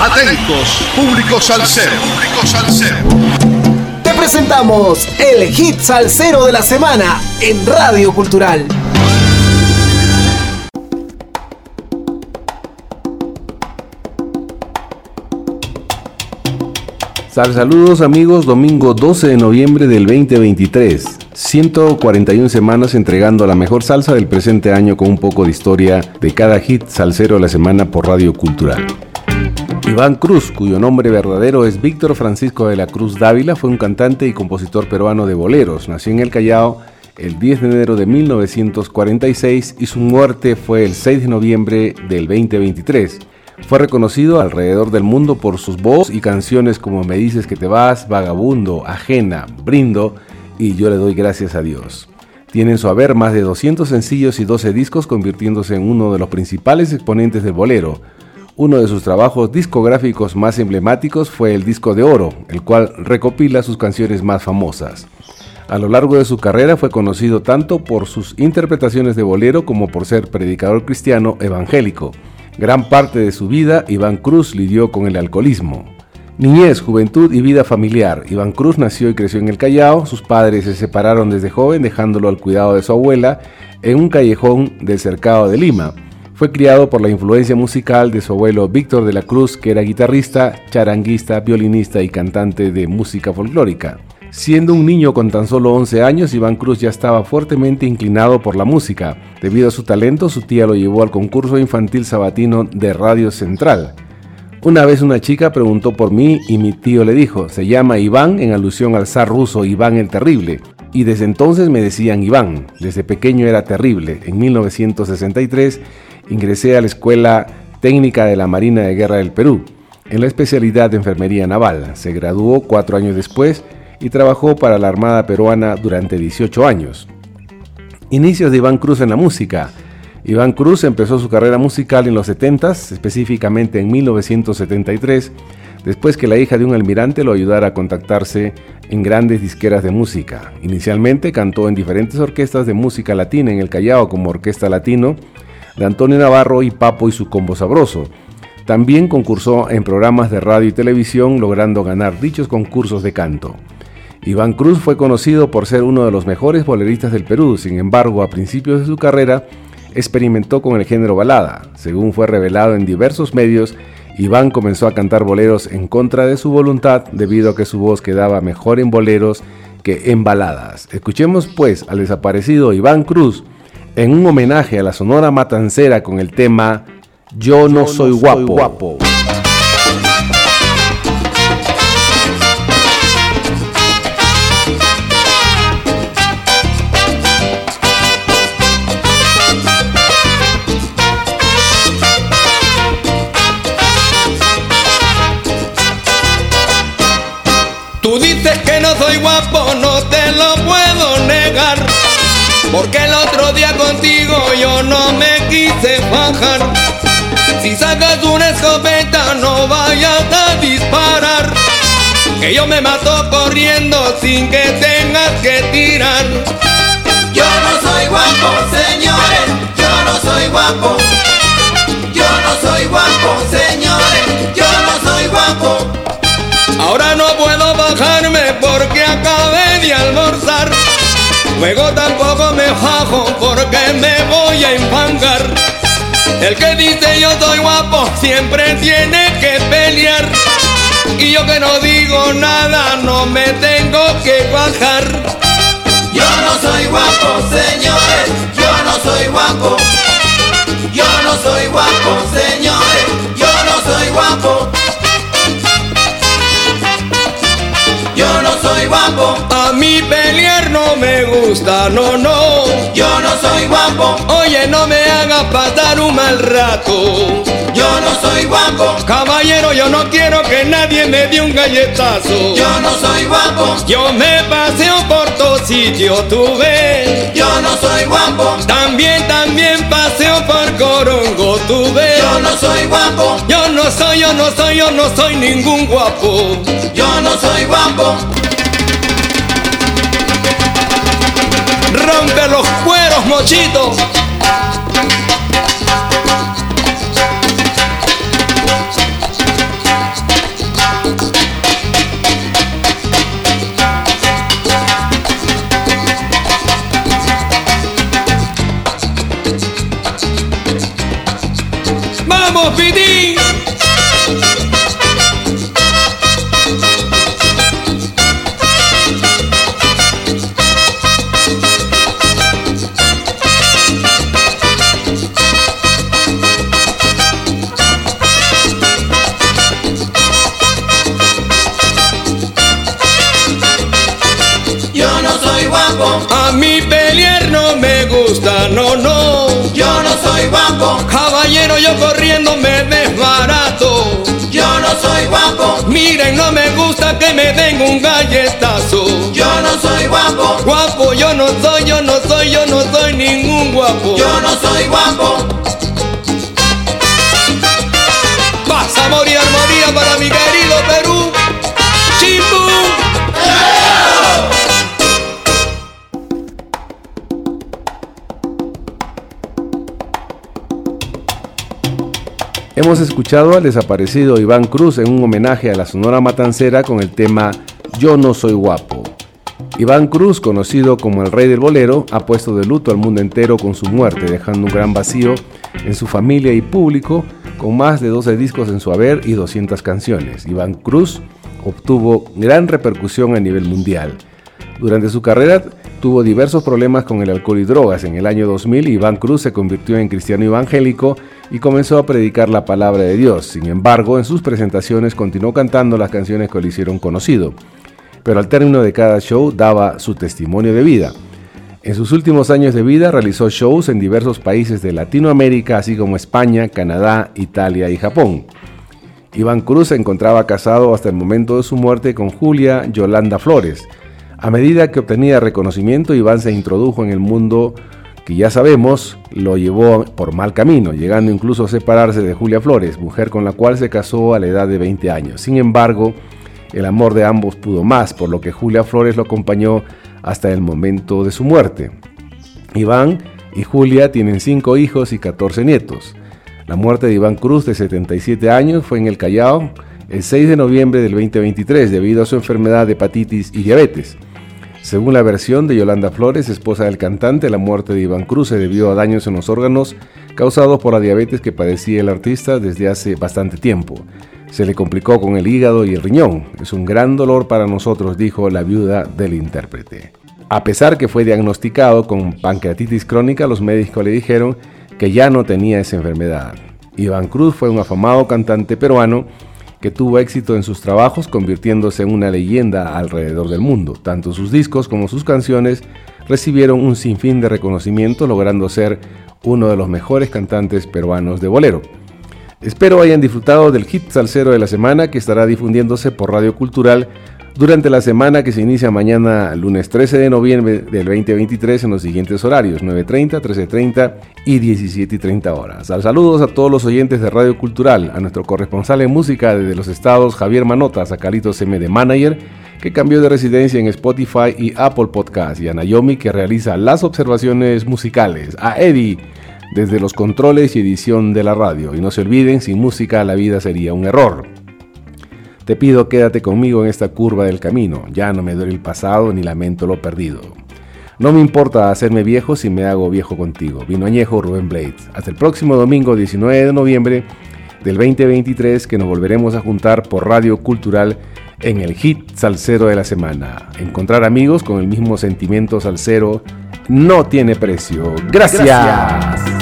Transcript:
Atentos, público salsero. Público salsero. Te presentamos el hit salsero de la semana en Radio Cultural. saludos amigos, domingo 12 de noviembre del 2023. 141 semanas entregando la mejor salsa del presente año con un poco de historia de cada hit salsero de la semana por Radio Cultural. Iván Cruz, cuyo nombre verdadero es Víctor Francisco de la Cruz Dávila, fue un cantante y compositor peruano de boleros. Nació en el Callao el 10 de enero de 1946 y su muerte fue el 6 de noviembre del 2023. Fue reconocido alrededor del mundo por sus voz y canciones como Me dices que te vas, Vagabundo, Ajena, Brindo y Yo le doy gracias a Dios. Tiene en su haber más de 200 sencillos y 12 discos, convirtiéndose en uno de los principales exponentes del bolero. Uno de sus trabajos discográficos más emblemáticos fue el disco de oro, el cual recopila sus canciones más famosas. A lo largo de su carrera fue conocido tanto por sus interpretaciones de bolero como por ser predicador cristiano evangélico. Gran parte de su vida, Iván Cruz lidió con el alcoholismo. Niñez, juventud y vida familiar. Iván Cruz nació y creció en el Callao. Sus padres se separaron desde joven, dejándolo al cuidado de su abuela en un callejón del cercado de Lima. Fue criado por la influencia musical de su abuelo Víctor de la Cruz, que era guitarrista, charanguista, violinista y cantante de música folclórica. Siendo un niño con tan solo 11 años, Iván Cruz ya estaba fuertemente inclinado por la música. Debido a su talento, su tía lo llevó al concurso infantil sabatino de Radio Central. Una vez una chica preguntó por mí y mi tío le dijo, se llama Iván en alusión al zar ruso Iván el Terrible. Y desde entonces me decían Iván, desde pequeño era terrible. En 1963 ingresé a la Escuela Técnica de la Marina de Guerra del Perú, en la especialidad de Enfermería Naval. Se graduó cuatro años después y trabajó para la Armada Peruana durante 18 años. Inicios de Iván Cruz en la música. Iván Cruz empezó su carrera musical en los 70 específicamente en 1973, después que la hija de un almirante lo ayudara a contactarse en grandes disqueras de música. Inicialmente cantó en diferentes orquestas de música latina en el Callao como Orquesta Latino, de Antonio Navarro y Papo y su Combo Sabroso. También concursó en programas de radio y televisión, logrando ganar dichos concursos de canto. Iván Cruz fue conocido por ser uno de los mejores boleristas del Perú, sin embargo, a principios de su carrera, experimentó con el género balada. Según fue revelado en diversos medios, Iván comenzó a cantar boleros en contra de su voluntad debido a que su voz quedaba mejor en boleros que en baladas. Escuchemos pues al desaparecido Iván Cruz en un homenaje a la Sonora Matancera con el tema Yo no, soy, guapo. soy guapo, no te lo puedo negar. Porque el otro día contigo yo no me quise bajar. Si sacas una escopeta, no vayas a disparar. Que yo me mato corriendo sin que tengas que tirar. Yo no soy guapo, señores. Yo no soy guapo. Yo no soy guapo, señores. Luego tampoco me bajo porque me voy a enfangar. El que dice yo soy guapo siempre tiene que pelear. Y yo que no digo nada no me tengo que bajar. Yo no soy guapo, señores. Yo no soy guapo. Yo no soy guapo, señores. Yo no soy guapo. soy guapo. Me gusta, no, no. Yo no soy guapo. Oye, no me hagas pasar un mal rato. Yo no soy guapo. Caballero, yo no quiero que nadie me dé un galletazo. Yo no soy guapo. Yo me paseo por todo sitio, tú ves. Yo no soy guapo. También, también paseo por Corongo, tú ves. Yo no soy guapo. Yo no soy, yo no soy, yo no soy ningún guapo. Yo no soy guapo. Rompe los cueros, mochitos. Vamos, Pitín. No, no. yo no soy guapo, Caballero, yo corriendo me desbarato. yo no soy guapo, Miren, no me gusta que me den un galletazo. yo no soy guapo, Guapo, yo no soy, yo no soy, yo no soy ningún guapo. yo no soy guapo. Vas a morir, morir para mi querido Perú. Hemos escuchado al desaparecido Iván Cruz en un homenaje a la Sonora Matancera con el tema Yo no soy guapo. Iván Cruz, conocido como el rey del bolero, ha puesto de luto al mundo entero con su muerte, dejando un gran vacío en su familia y público, con más de 12 discos en su haber y 200 canciones. Iván Cruz obtuvo gran repercusión a nivel mundial. Durante su carrera tuvo diversos problemas con el alcohol y drogas. En el año 2000, Iván Cruz se convirtió en cristiano evangélico y comenzó a predicar la palabra de Dios. Sin embargo, en sus presentaciones continuó cantando las canciones que lo hicieron conocido. Pero al término de cada show daba su testimonio de vida. En sus últimos años de vida realizó shows en diversos países de Latinoamérica, así como España, Canadá, Italia y Japón. Iván Cruz se encontraba casado hasta el momento de su muerte con Julia Yolanda Flores. A medida que obtenía reconocimiento, Iván se introdujo en el mundo que ya sabemos lo llevó por mal camino, llegando incluso a separarse de Julia Flores, mujer con la cual se casó a la edad de 20 años. Sin embargo, el amor de ambos pudo más, por lo que Julia Flores lo acompañó hasta el momento de su muerte. Iván y Julia tienen 5 hijos y 14 nietos. La muerte de Iván Cruz, de 77 años, fue en el Callao el 6 de noviembre del 2023 debido a su enfermedad de hepatitis y diabetes. Según la versión de Yolanda Flores, esposa del cantante, la muerte de Iván Cruz se debió a daños en los órganos causados por la diabetes que padecía el artista desde hace bastante tiempo. Se le complicó con el hígado y el riñón. Es un gran dolor para nosotros, dijo la viuda del intérprete. A pesar que fue diagnosticado con pancreatitis crónica, los médicos le dijeron que ya no tenía esa enfermedad. Iván Cruz fue un afamado cantante peruano que tuvo éxito en sus trabajos convirtiéndose en una leyenda alrededor del mundo. Tanto sus discos como sus canciones recibieron un sinfín de reconocimiento logrando ser uno de los mejores cantantes peruanos de bolero. Espero hayan disfrutado del hit salsero de la semana que estará difundiéndose por Radio Cultural durante la semana que se inicia mañana lunes 13 de noviembre del 2023 en los siguientes horarios 9.30, 13.30 y 17.30 horas. Saludos a todos los oyentes de Radio Cultural, a nuestro corresponsal en música desde los estados Javier Manotas, a Carlitos M de Manager, que cambió de residencia en Spotify y Apple Podcast, y a Naomi que realiza las observaciones musicales, a Eddie desde los controles y edición de la radio. Y no se olviden, sin música la vida sería un error. Te pido quédate conmigo en esta curva del camino, ya no me duele el pasado ni lamento lo perdido. No me importa hacerme viejo si me hago viejo contigo. Vino añejo Rubén Blades. Hasta el próximo domingo 19 de noviembre del 2023 que nos volveremos a juntar por Radio Cultural en el hit salsero de la semana. Encontrar amigos con el mismo sentimiento salsero no tiene precio. Gracias. Gracias.